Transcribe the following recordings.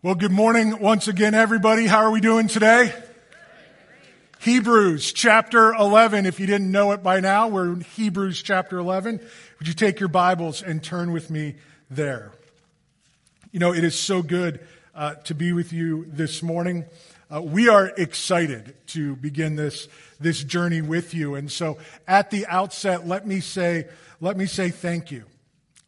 Well, good morning once again, everybody. How are we doing today? Hebrews chapter 11. If you didn't know it by now, we're in Hebrews chapter 11. Would you take your Bibles and turn with me there? You know, it is so good uh, to be with you this morning. Uh, we are excited to begin this, this journey with you. And so at the outset, let me say, let me say thank you.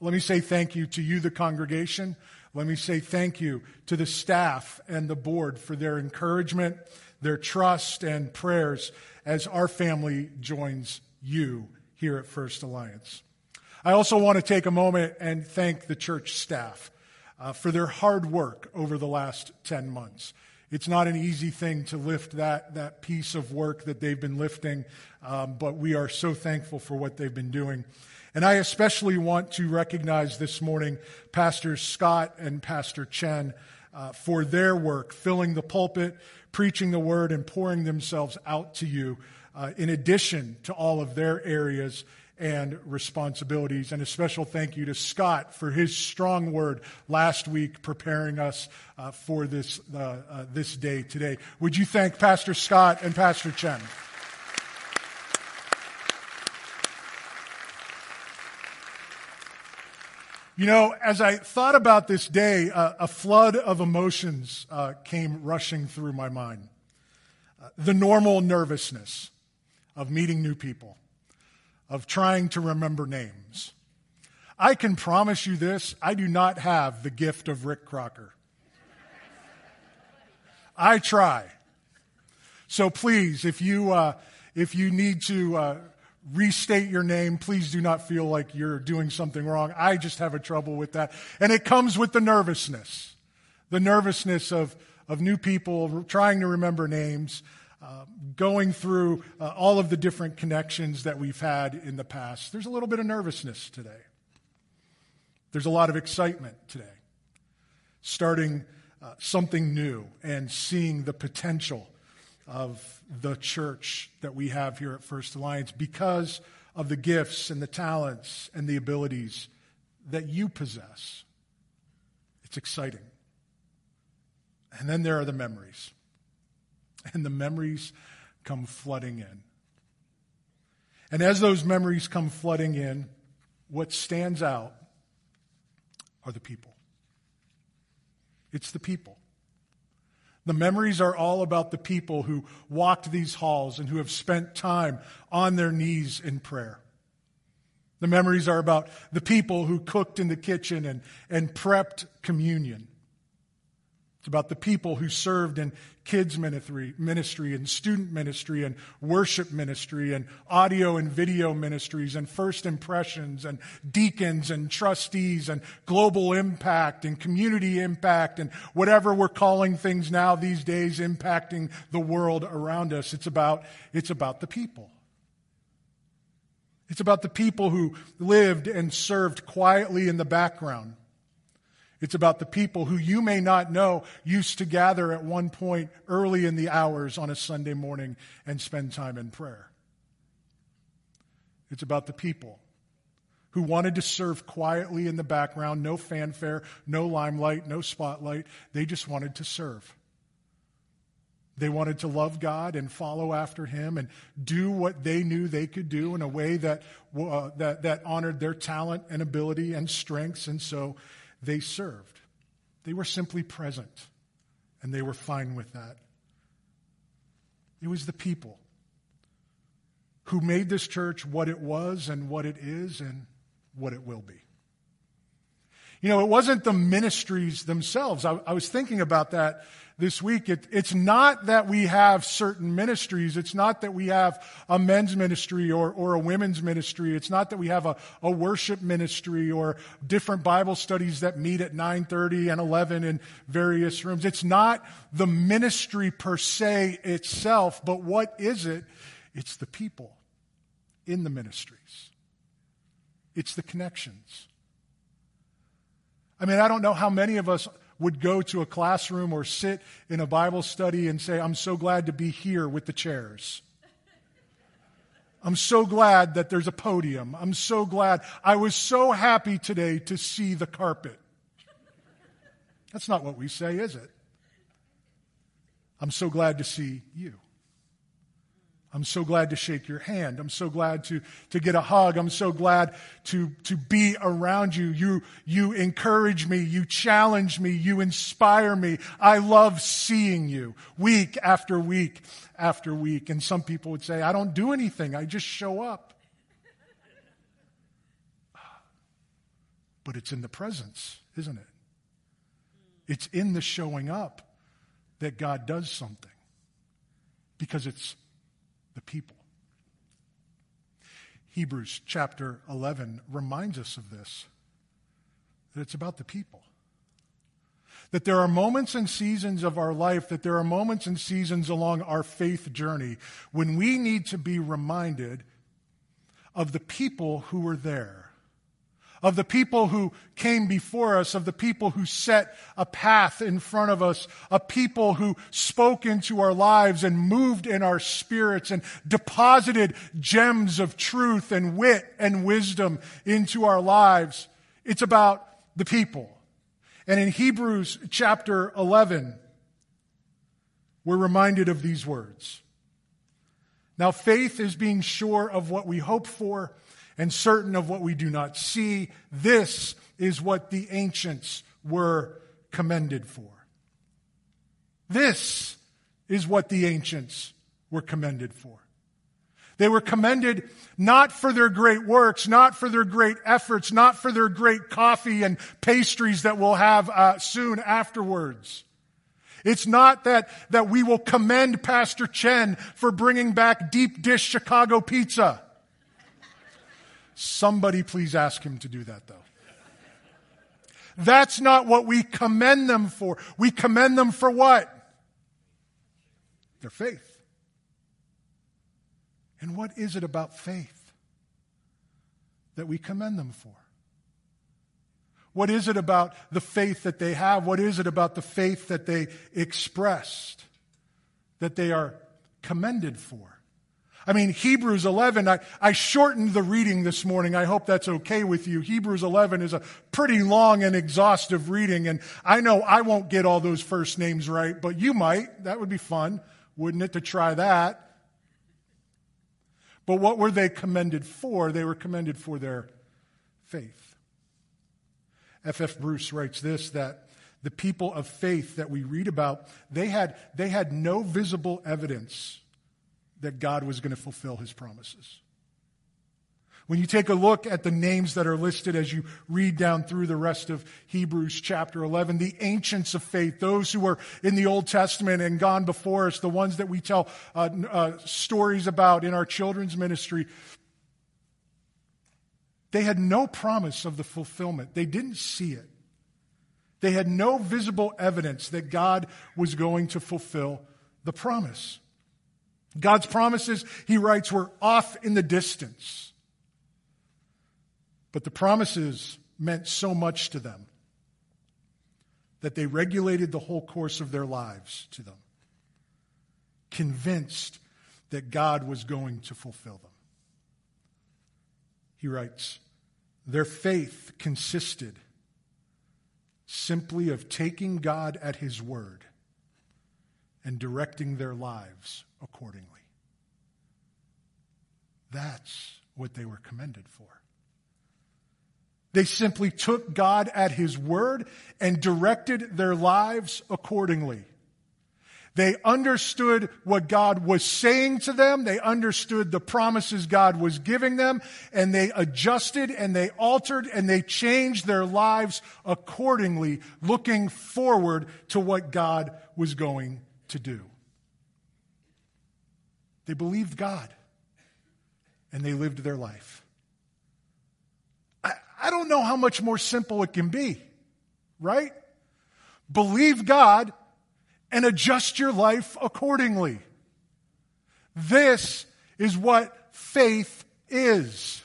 Let me say thank you to you, the congregation. Let me say thank you to the staff and the board for their encouragement, their trust, and prayers as our family joins you here at First Alliance. I also want to take a moment and thank the church staff uh, for their hard work over the last 10 months. It's not an easy thing to lift that, that piece of work that they've been lifting, um, but we are so thankful for what they've been doing. And I especially want to recognize this morning Pastor Scott and Pastor Chen uh, for their work, filling the pulpit, preaching the word, and pouring themselves out to you, uh, in addition to all of their areas and responsibilities. And a special thank you to Scott for his strong word last week, preparing us uh, for this, uh, uh, this day today. Would you thank Pastor Scott and Pastor Chen? You know, as I thought about this day, uh, a flood of emotions uh, came rushing through my mind. Uh, the normal nervousness of meeting new people, of trying to remember names. I can promise you this I do not have the gift of Rick Crocker. I try. So please, if you, uh, if you need to uh, restate your name. Please do not feel like you're doing something wrong. I just have a trouble with that. And it comes with the nervousness, the nervousness of, of new people trying to remember names, uh, going through uh, all of the different connections that we've had in the past. There's a little bit of nervousness today. There's a lot of excitement today. Starting uh, something new and seeing the potential of the church that we have here at First Alliance because of the gifts and the talents and the abilities that you possess. It's exciting. And then there are the memories. And the memories come flooding in. And as those memories come flooding in, what stands out are the people. It's the people. The memories are all about the people who walked these halls and who have spent time on their knees in prayer. The memories are about the people who cooked in the kitchen and, and prepped communion. It's about the people who served in kids ministry, ministry and student ministry and worship ministry and audio and video ministries and first impressions and deacons and trustees and global impact and community impact and whatever we're calling things now these days impacting the world around us. It's about, it's about the people. It's about the people who lived and served quietly in the background it's about the people who you may not know used to gather at one point early in the hours on a Sunday morning and spend time in prayer. It's about the people who wanted to serve quietly in the background, no fanfare, no limelight, no spotlight. They just wanted to serve. They wanted to love God and follow after Him and do what they knew they could do in a way that, uh, that, that honored their talent and ability and strengths. And so they served. They were simply present, and they were fine with that. It was the people who made this church what it was and what it is and what it will be. You know, it wasn't the ministries themselves. I, I was thinking about that this week. It, it's not that we have certain ministries. It's not that we have a men's ministry or, or a women's ministry. It's not that we have a, a worship ministry or different Bible studies that meet at 9.30 and 11 in various rooms. It's not the ministry per se itself, but what is it? It's the people in the ministries. It's the connections. I mean, I don't know how many of us would go to a classroom or sit in a Bible study and say, I'm so glad to be here with the chairs. I'm so glad that there's a podium. I'm so glad. I was so happy today to see the carpet. That's not what we say, is it? I'm so glad to see you. I'm so glad to shake your hand. I'm so glad to, to get a hug. I'm so glad to, to be around you. You, you encourage me. You challenge me. You inspire me. I love seeing you week after week after week. And some people would say, I don't do anything. I just show up. But it's in the presence, isn't it? It's in the showing up that God does something because it's the people. Hebrews chapter 11 reminds us of this that it's about the people. That there are moments and seasons of our life, that there are moments and seasons along our faith journey when we need to be reminded of the people who were there of the people who came before us, of the people who set a path in front of us, a people who spoke into our lives and moved in our spirits and deposited gems of truth and wit and wisdom into our lives. It's about the people. And in Hebrews chapter 11, we're reminded of these words. Now, faith is being sure of what we hope for and certain of what we do not see. This is what the ancients were commended for. This is what the ancients were commended for. They were commended not for their great works, not for their great efforts, not for their great coffee and pastries that we'll have uh, soon afterwards. It's not that, that we will commend Pastor Chen for bringing back deep dish Chicago pizza. Somebody please ask him to do that though. That's not what we commend them for. We commend them for what? Their faith. And what is it about faith that we commend them for? What is it about the faith that they have? What is it about the faith that they expressed that they are commended for? I mean, Hebrews 11, I, I shortened the reading this morning. I hope that's okay with you. Hebrews 11 is a pretty long and exhaustive reading, and I know I won't get all those first names right, but you might. That would be fun, wouldn't it, to try that? But what were they commended for? They were commended for their faith. F.F. F. Bruce writes this that the people of faith that we read about, they had, they had no visible evidence that God was going to fulfill his promises. When you take a look at the names that are listed as you read down through the rest of Hebrews chapter 11, the ancients of faith, those who were in the Old Testament and gone before us, the ones that we tell uh, uh, stories about in our children's ministry, they had no promise of the fulfillment. They didn't see it. They had no visible evidence that God was going to fulfill the promise. God's promises, he writes, were off in the distance. But the promises meant so much to them that they regulated the whole course of their lives to them, convinced that God was going to fulfill them. He writes, their faith consisted simply of taking God at his word and directing their lives accordingly. That's what they were commended for. They simply took God at His word and directed their lives accordingly. They understood what God was saying to them. They understood the promises God was giving them and they adjusted and they altered and they changed their lives accordingly, looking forward to what God was going to do. They believed God and they lived their life. I, I don't know how much more simple it can be, right? Believe God and adjust your life accordingly. This is what faith is.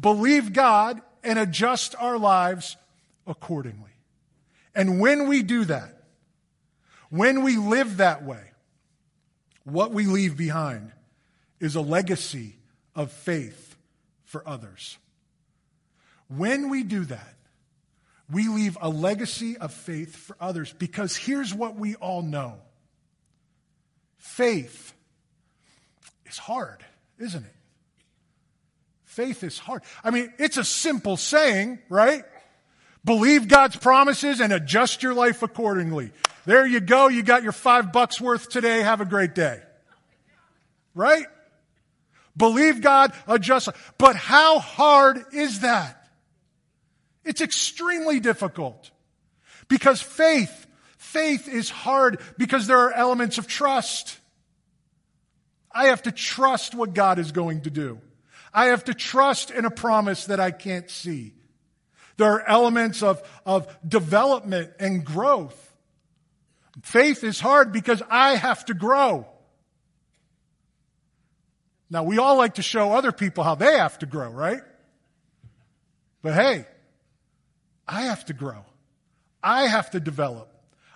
Believe God and adjust our lives accordingly. And when we do that, when we live that way, what we leave behind is a legacy of faith for others. When we do that, we leave a legacy of faith for others because here's what we all know faith is hard, isn't it? Faith is hard. I mean, it's a simple saying, right? Believe God's promises and adjust your life accordingly. There you go. You got your five bucks worth today. Have a great day. Right? Believe God, adjust. But how hard is that? It's extremely difficult. Because faith, faith is hard because there are elements of trust. I have to trust what God is going to do. I have to trust in a promise that I can't see. There are elements of, of development and growth. Faith is hard because I have to grow. Now, we all like to show other people how they have to grow, right? But hey, I have to grow. I have to develop.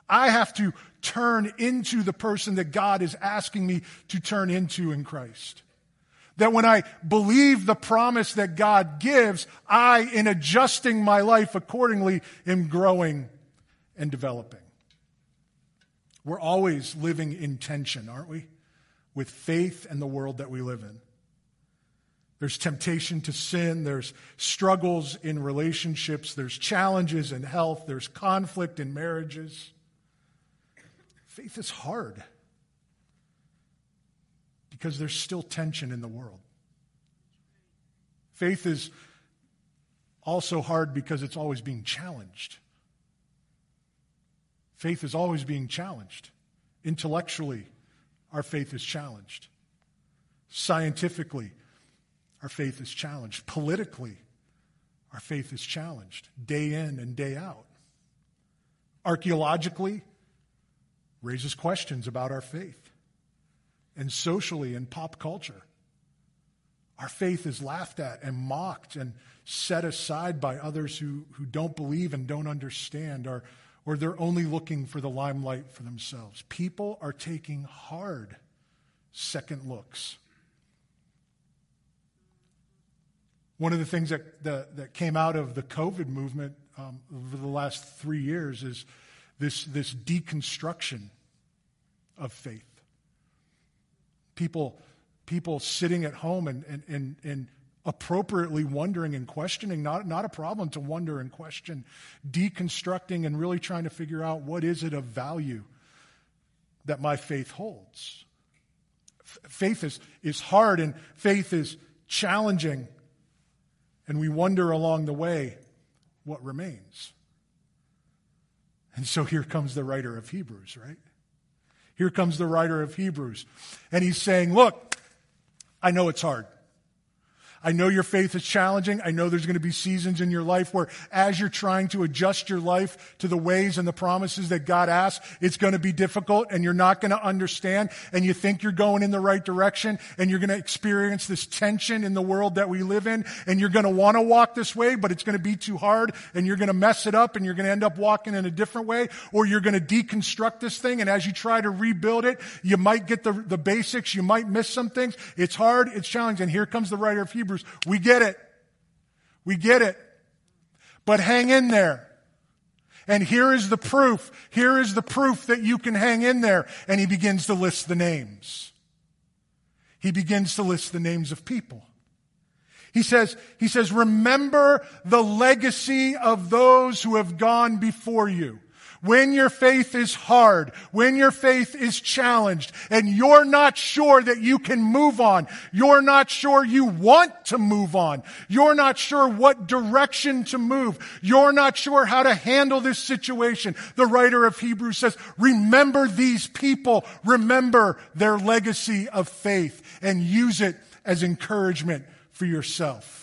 I have to turn into the person that God is asking me to turn into in Christ. That when I believe the promise that God gives, I, in adjusting my life accordingly, am growing and developing. We're always living in tension, aren't we? With faith and the world that we live in. There's temptation to sin. There's struggles in relationships. There's challenges in health. There's conflict in marriages. Faith is hard because there's still tension in the world. Faith is also hard because it's always being challenged. Faith is always being challenged. Intellectually, our faith is challenged. Scientifically, our faith is challenged. Politically, our faith is challenged day in and day out. Archaeologically, raises questions about our faith. And socially, in pop culture, our faith is laughed at and mocked and set aside by others who, who don't believe and don't understand, or, or they're only looking for the limelight for themselves. People are taking hard second looks. One of the things that, that, that came out of the COVID movement um, over the last three years is this, this deconstruction of faith. People, people sitting at home and, and, and, and appropriately wondering and questioning, not, not a problem to wonder and question, deconstructing and really trying to figure out what is it of value that my faith holds. F- faith is, is hard and faith is challenging, and we wonder along the way what remains. And so here comes the writer of Hebrews, right? Here comes the writer of Hebrews. And he's saying, Look, I know it's hard. I know your faith is challenging. I know there's going to be seasons in your life where as you're trying to adjust your life to the ways and the promises that God asks, it's going to be difficult and you're not going to understand and you think you're going in the right direction and you're going to experience this tension in the world that we live in and you're going to want to walk this way, but it's going to be too hard and you're going to mess it up and you're going to end up walking in a different way or you're going to deconstruct this thing and as you try to rebuild it, you might get the, the basics, you might miss some things. It's hard, it's challenging. And here comes the writer of Hebrews Hebrews. We get it. We get it. But hang in there. And here is the proof. Here is the proof that you can hang in there. And he begins to list the names. He begins to list the names of people. He says, he says, remember the legacy of those who have gone before you. When your faith is hard, when your faith is challenged, and you're not sure that you can move on, you're not sure you want to move on, you're not sure what direction to move, you're not sure how to handle this situation, the writer of Hebrews says, remember these people, remember their legacy of faith, and use it as encouragement for yourself.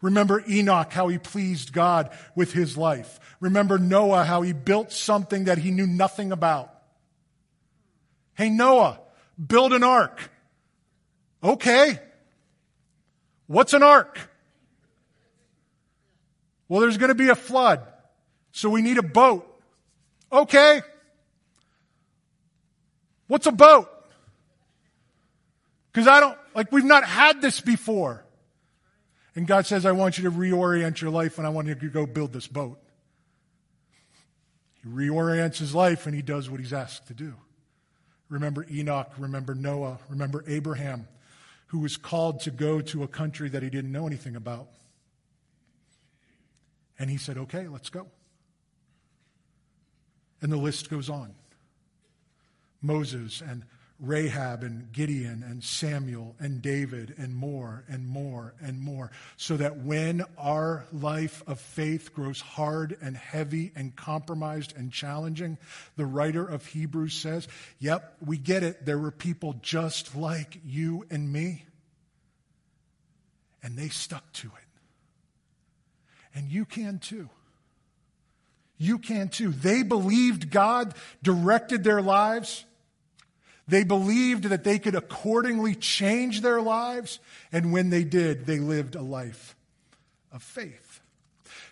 Remember Enoch, how he pleased God with his life. Remember Noah, how he built something that he knew nothing about. Hey, Noah, build an ark. Okay. What's an ark? Well, there's going to be a flood. So we need a boat. Okay. What's a boat? Because I don't, like, we've not had this before. And God says, I want you to reorient your life and I want you to go build this boat. He reorients his life and he does what he's asked to do. Remember Enoch, remember Noah, remember Abraham, who was called to go to a country that he didn't know anything about. And he said, Okay, let's go. And the list goes on. Moses and Rahab and Gideon and Samuel and David and more and more and more. So that when our life of faith grows hard and heavy and compromised and challenging, the writer of Hebrews says, Yep, we get it. There were people just like you and me. And they stuck to it. And you can too. You can too. They believed God directed their lives. They believed that they could accordingly change their lives. And when they did, they lived a life of faith.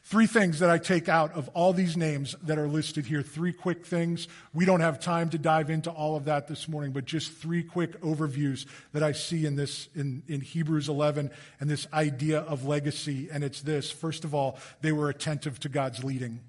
Three things that I take out of all these names that are listed here. Three quick things. We don't have time to dive into all of that this morning, but just three quick overviews that I see in this, in, in Hebrews 11 and this idea of legacy. And it's this. First of all, they were attentive to God's leading.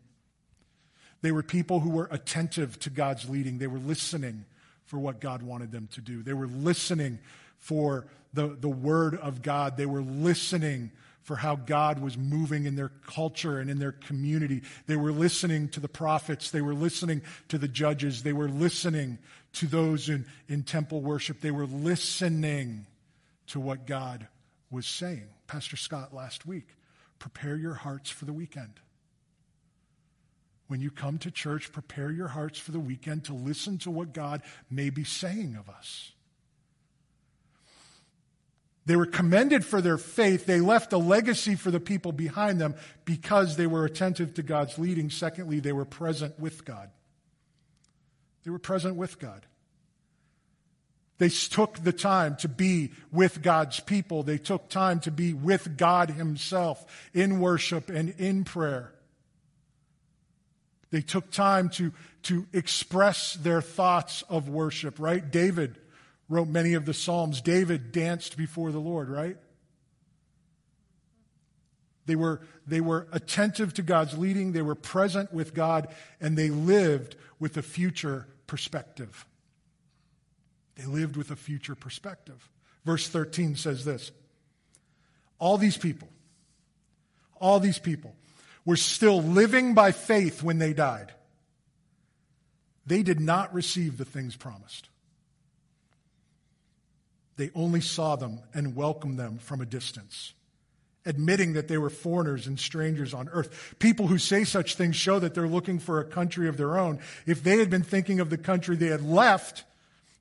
They were people who were attentive to God's leading. They were listening for what God wanted them to do. They were listening for the, the word of God. They were listening for how God was moving in their culture and in their community. They were listening to the prophets. They were listening to the judges. They were listening to those in, in temple worship. They were listening to what God was saying. Pastor Scott last week, prepare your hearts for the weekend. When you come to church, prepare your hearts for the weekend to listen to what God may be saying of us. They were commended for their faith. They left a legacy for the people behind them because they were attentive to God's leading. Secondly, they were present with God. They were present with God. They took the time to be with God's people. They took time to be with God Himself in worship and in prayer. They took time to, to express their thoughts of worship, right? David wrote many of the Psalms. David danced before the Lord, right? They were, they were attentive to God's leading, they were present with God, and they lived with a future perspective. They lived with a future perspective. Verse 13 says this All these people, all these people were still living by faith when they died. They did not receive the things promised. They only saw them and welcomed them from a distance, admitting that they were foreigners and strangers on earth. People who say such things show that they're looking for a country of their own. If they had been thinking of the country they had left,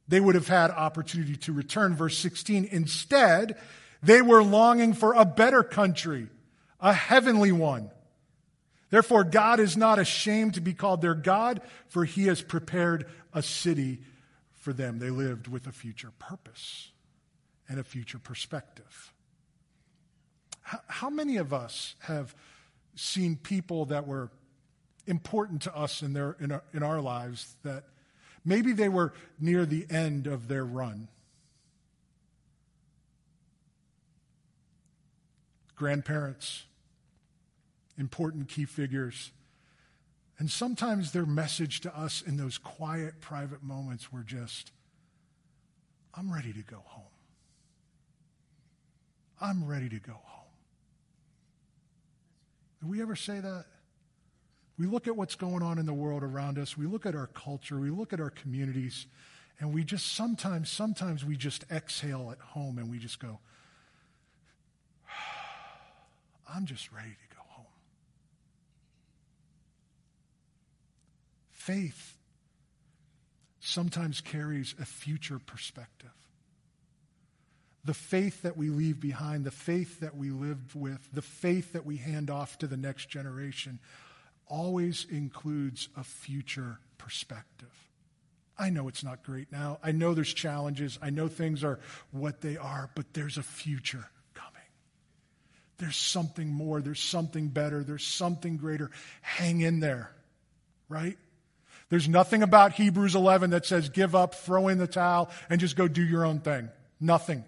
they would have had opportunity to return. Verse 16. Instead, they were longing for a better country, a heavenly one. Therefore, God is not ashamed to be called their God, for he has prepared a city for them. They lived with a future purpose and a future perspective. How, many of us have seen people that were important to us in, their, in, our, in our lives that maybe they were near the end of their run? Grandparents, important key figures. And sometimes their message to us in those quiet, private moments were just, I'm ready to go home. I'm ready to go home. Do we ever say that? We look at what's going on in the world around us, we look at our culture, we look at our communities, and we just sometimes, sometimes we just exhale at home and we just go, I'm just ready to go home. Faith sometimes carries a future perspective the faith that we leave behind, the faith that we live with, the faith that we hand off to the next generation always includes a future perspective. I know it's not great now. I know there's challenges. I know things are what they are, but there's a future coming. There's something more. There's something better. There's something greater. Hang in there, right? There's nothing about Hebrews 11 that says give up, throw in the towel, and just go do your own thing. Nothing.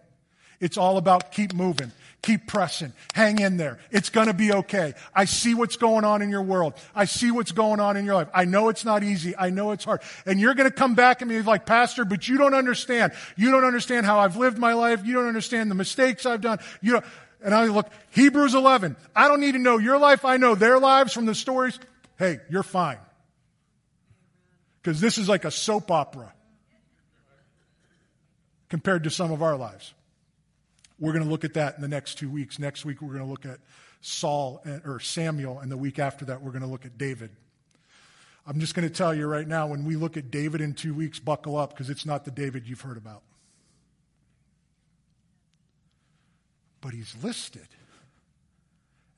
It's all about keep moving, keep pressing, hang in there. It's going to be okay. I see what's going on in your world. I see what's going on in your life. I know it's not easy. I know it's hard. And you're going to come back at me like, Pastor, but you don't understand. You don't understand how I've lived my life. You don't understand the mistakes I've done. You don't. And I look, Hebrews 11. I don't need to know your life. I know their lives from the stories. Hey, you're fine. Because this is like a soap opera compared to some of our lives. We're going to look at that in the next two weeks. Next week, we're going to look at Saul or Samuel, and the week after that, we're going to look at David. I'm just going to tell you right now when we look at David in two weeks, buckle up because it's not the David you've heard about. But he's listed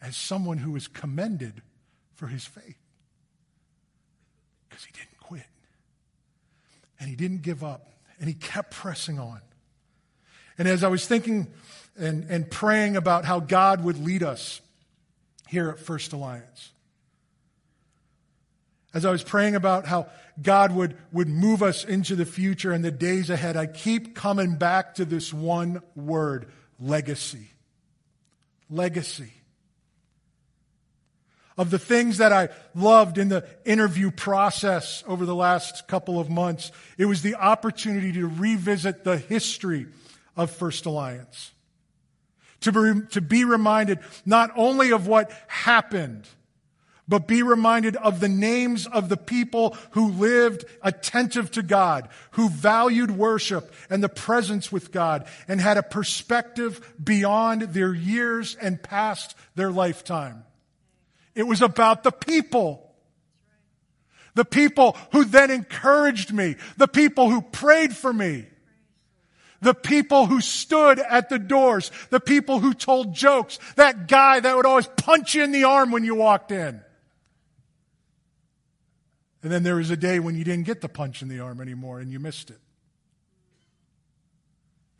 as someone who is commended for his faith because he didn't and he didn't give up and he kept pressing on. And as I was thinking and, and praying about how God would lead us here at First Alliance, as I was praying about how God would, would move us into the future and the days ahead, I keep coming back to this one word legacy. Legacy. Of the things that I loved in the interview process over the last couple of months, it was the opportunity to revisit the history of First Alliance. To be, to be reminded not only of what happened, but be reminded of the names of the people who lived attentive to God, who valued worship and the presence with God, and had a perspective beyond their years and past their lifetime. It was about the people. The people who then encouraged me, the people who prayed for me, the people who stood at the doors, the people who told jokes, that guy that would always punch you in the arm when you walked in. And then there was a day when you didn't get the punch in the arm anymore and you missed it.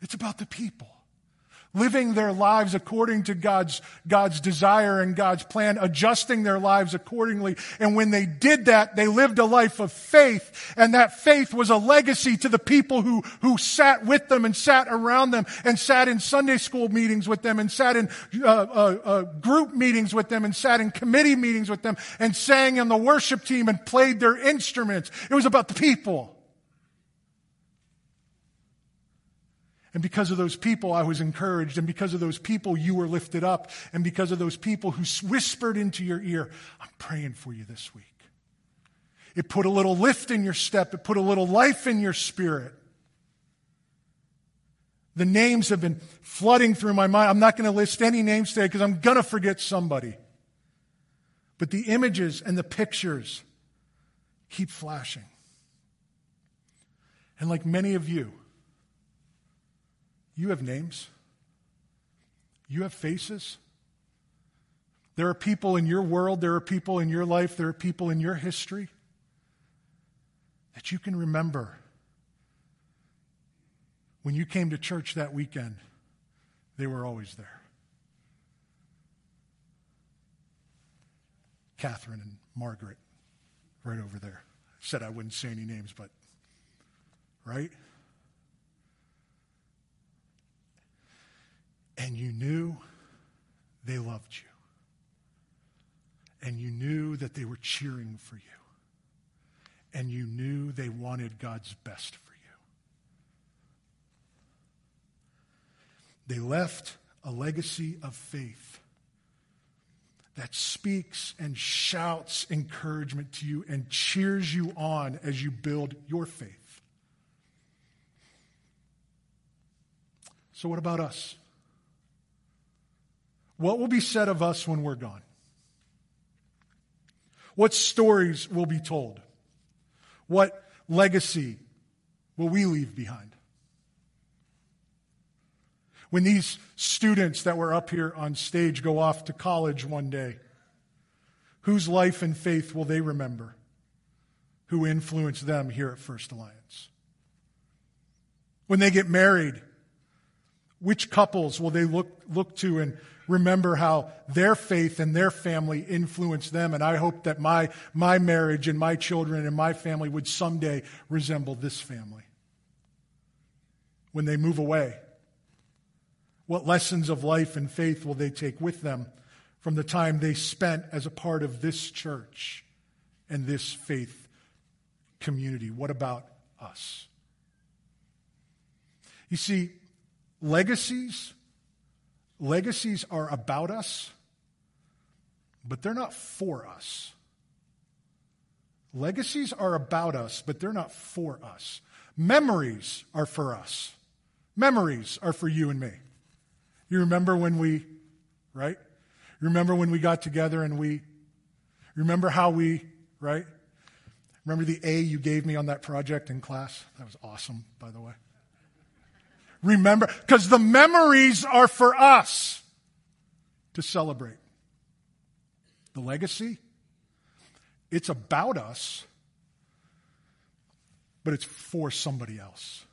It's about the people living their lives according to God's, God's desire and God's plan, adjusting their lives accordingly. And when they did that, they lived a life of faith. And that faith was a legacy to the people who, who sat with them and sat around them and sat in Sunday school meetings with them and sat in uh, uh, uh, group meetings with them and sat in committee meetings with them and sang on the worship team and played their instruments. It was about the people. And because of those people, I was encouraged. And because of those people, you were lifted up. And because of those people who whispered into your ear, I'm praying for you this week. It put a little lift in your step. It put a little life in your spirit. The names have been flooding through my mind. I'm not going to list any names today because I'm going to forget somebody. But the images and the pictures keep flashing. And like many of you, you have names. You have faces. There are people in your world, there are people in your life, there are people in your history that you can remember. When you came to church that weekend, they were always there. Catherine and Margaret, right over there. Said I wouldn't say any names, but, right? And you knew they loved you. And you knew that they were cheering for you. And you knew they wanted God's best for you. They left a legacy of faith that speaks and shouts encouragement to you and cheers you on as you build your faith. So, what about us? What will be said of us when we're gone? What stories will be told? What legacy will we leave behind? When these students that were up here on stage go off to college one day, whose life and faith will they remember? Who influenced them here at First Alliance? When they get married, which couples will they look, look to and remember how their faith and their family influenced them. And I hope that my, my marriage and my children and my family would someday resemble this family. When they move away, What lessons of life and faith will they take with them from the time they spent as a part of this church and this faith community? What about us? You see, legacies, legacies are about us, but they're not for us. Legacies are about us, but they're not for us. Memories are for us. Memories are for you and me. You remember when we, right? Remember when we got together and we, remember how we, right? Remember the A you gave me on that project in class? That was awesome, by the way. Remember, because the memories are for us to celebrate. The legacy, it's about us, but it's for somebody else.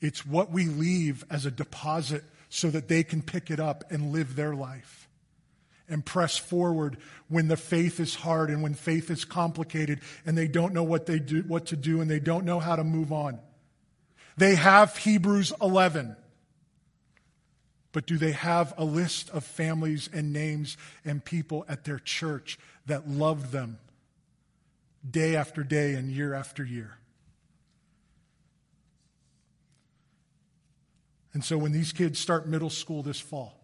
It's what we leave as a deposit so that they can pick it up and live their life and press forward when the faith is hard and when faith is complicated and they don't know what they do what to do and they don't know how to move on. They have Hebrews 11. But do they have a list of families and names and people at their church that loved them day after day and year after year? And so when these kids start middle school this fall,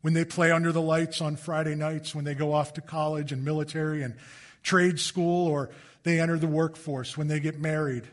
when they play under the lights on Friday nights, when they go off to college and military and trade school, or they enter the workforce, when they get married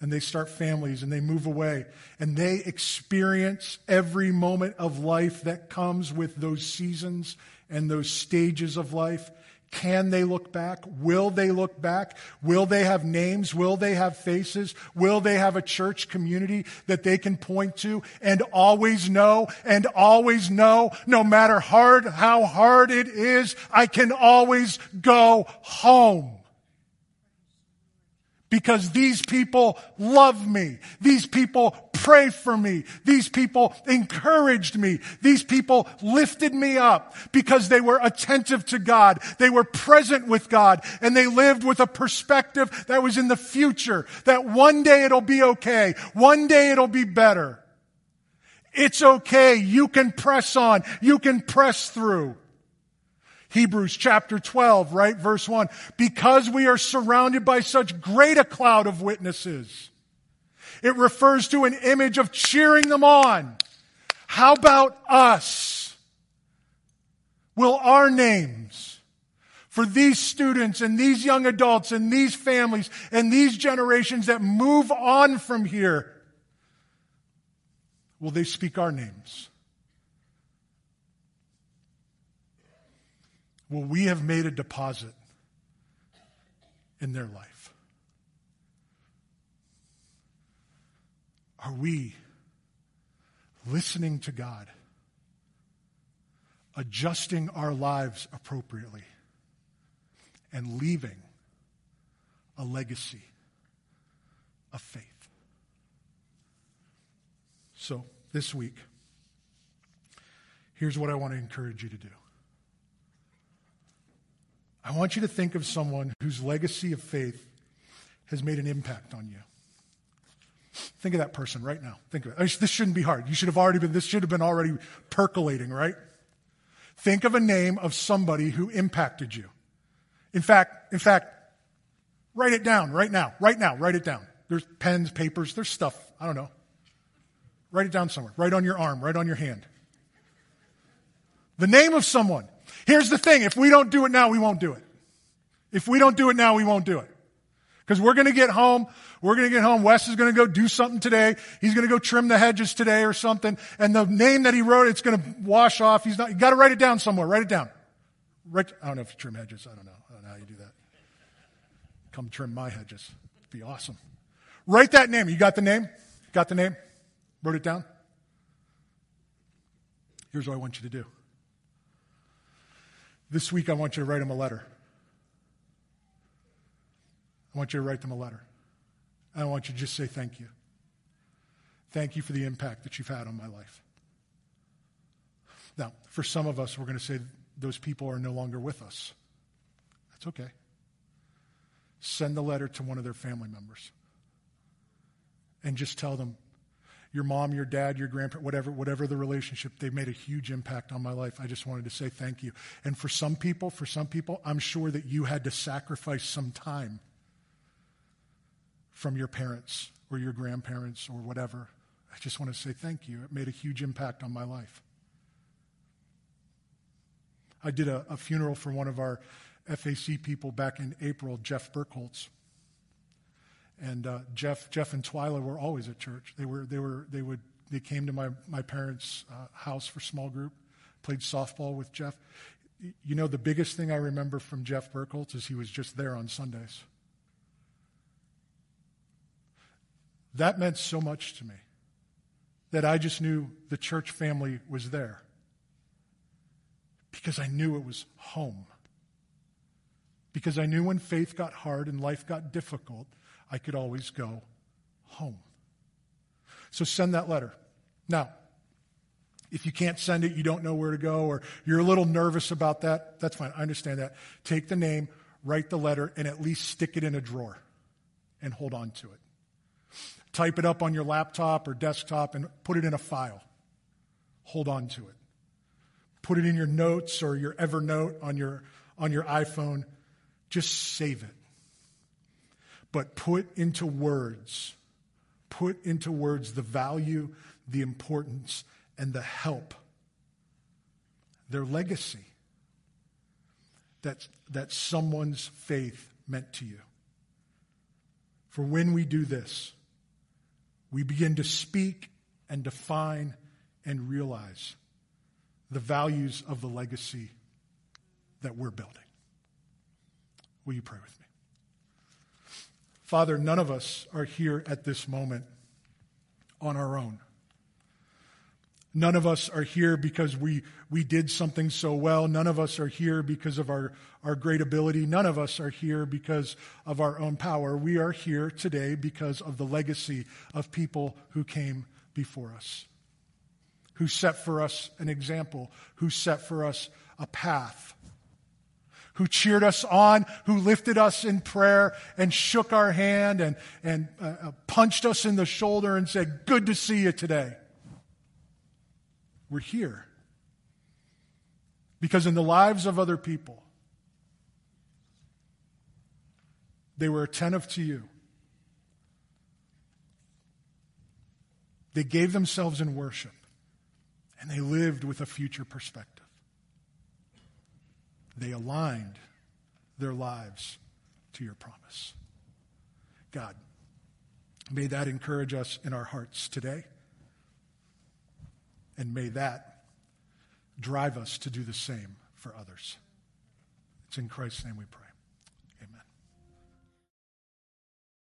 and they start families and they move away and they experience every moment of life that comes with those seasons and those stages of life, can they look back? Will they look back? Will they have names? Will they have faces? Will they have a church community that they can point to and always know and always know, no matter hard, how hard it is, I can always go home because these people love me. These people pray for me. These people encouraged me. These people lifted me up because they were attentive to God. They were present with God and they lived with a perspective that was in the future, that one day it'll be okay. One day it'll be better. It's okay. You can press on. You can press through. Hebrews chapter 12, right? Verse 1. Because we are surrounded by such great a cloud of witnesses. It refers to an image of cheering them on. How about us? Will our names for these students and these young adults and these families and these generations that move on from here, will they speak our names? Well, we have made a deposit in their life. Are we listening to God, adjusting our lives appropriately, and leaving a legacy of faith? So, this week, here's what I want to encourage you to do. I want you to think of someone whose legacy of faith has made an impact on you. Think of that person right now. Think of it. This shouldn't be hard. You should have already been, this should have been already percolating, right? Think of a name of somebody who impacted you. In fact, in fact, write it down right now. Right now, write it down. There's pens, papers, there's stuff. I don't know. Write it down somewhere. Right on your arm, right on your hand. The name of someone. Here's the thing if we don't do it now, we won't do it. If we don't do it now, we won't do it. Because we're to get home. We're to get home. Wes is to go do something today. He's to go trim the hedges today or something. And the name that he wrote, it's to wash off. He's not, you got to write it down somewhere. Write it down. Write, I don't know if you trim hedges. I don't know. I don't know how you do that. Come trim my hedges. It'd be awesome. Write that name. You got the name? Got the name? Wrote it down? Here's what I want you to do. This week, I want you to write them a letter. I want you to write them a letter. I want you to just say thank you. Thank you for the impact that you've had on my life. Now, for some of us, we're going to say those people are no longer with us. That's okay. Send the letter to one of their family members and just tell them, your mom, your dad, your grandparent, whatever, whatever the relationship, they've made a huge impact on my life. I just wanted to say thank you. And for some people, for some people, I'm sure that you had to sacrifice some time from your parents or your grandparents or whatever. I just want to say thank you. It made a huge impact on my life. I did a, a funeral for one of our FAC people back in April, Jeff Burkholz. And uh, Jeff, Jeff and Twyla were always at church. They were, they were, they would, they came to my, my parents' uh, house for small group, played softball with Jeff. You know, the biggest thing I remember from Jeff Burkholz is he was just there on Sundays. That meant so much to me that I just knew the church family was there because I knew it was home. Because I knew when faith got hard and life got difficult, I could always go home. So send that letter. Now, if you can't send it, you don't know where to go, or you're a little nervous about that, that's fine. I understand that. Take the name, write the letter, and at least stick it in a drawer and hold on to it. Type it up on your laptop or desktop and put it in a file. Hold on to it. Put it in your notes or your Evernote on your, on your iPhone. Just save it but put into words, put into words the value, the importance, and the help, their legacy that, that someone's faith meant to you. For when we do this, we begin to speak and define and realize the values of the legacy that we're building. Will you pray with me? Father, none of us are here at this moment on our own. None of us are here because we, we did something so well. None of us are here because of our, our great ability. None of us are here because of our own power. We are here today because of the legacy of people who came before us, who set for us an example, who set for us a path who cheered us on, who lifted us in prayer and shook our hand and, and uh, uh, punched us in the shoulder and said, Good to see you today. We're here. Because in the lives of other people, they were attentive to you. They gave themselves in worship, and they lived with a future perspective. They aligned their lives to your promise. God, may that encourage us in our hearts today. And may that drive us to do the same for others. It's in Christ's name we pray.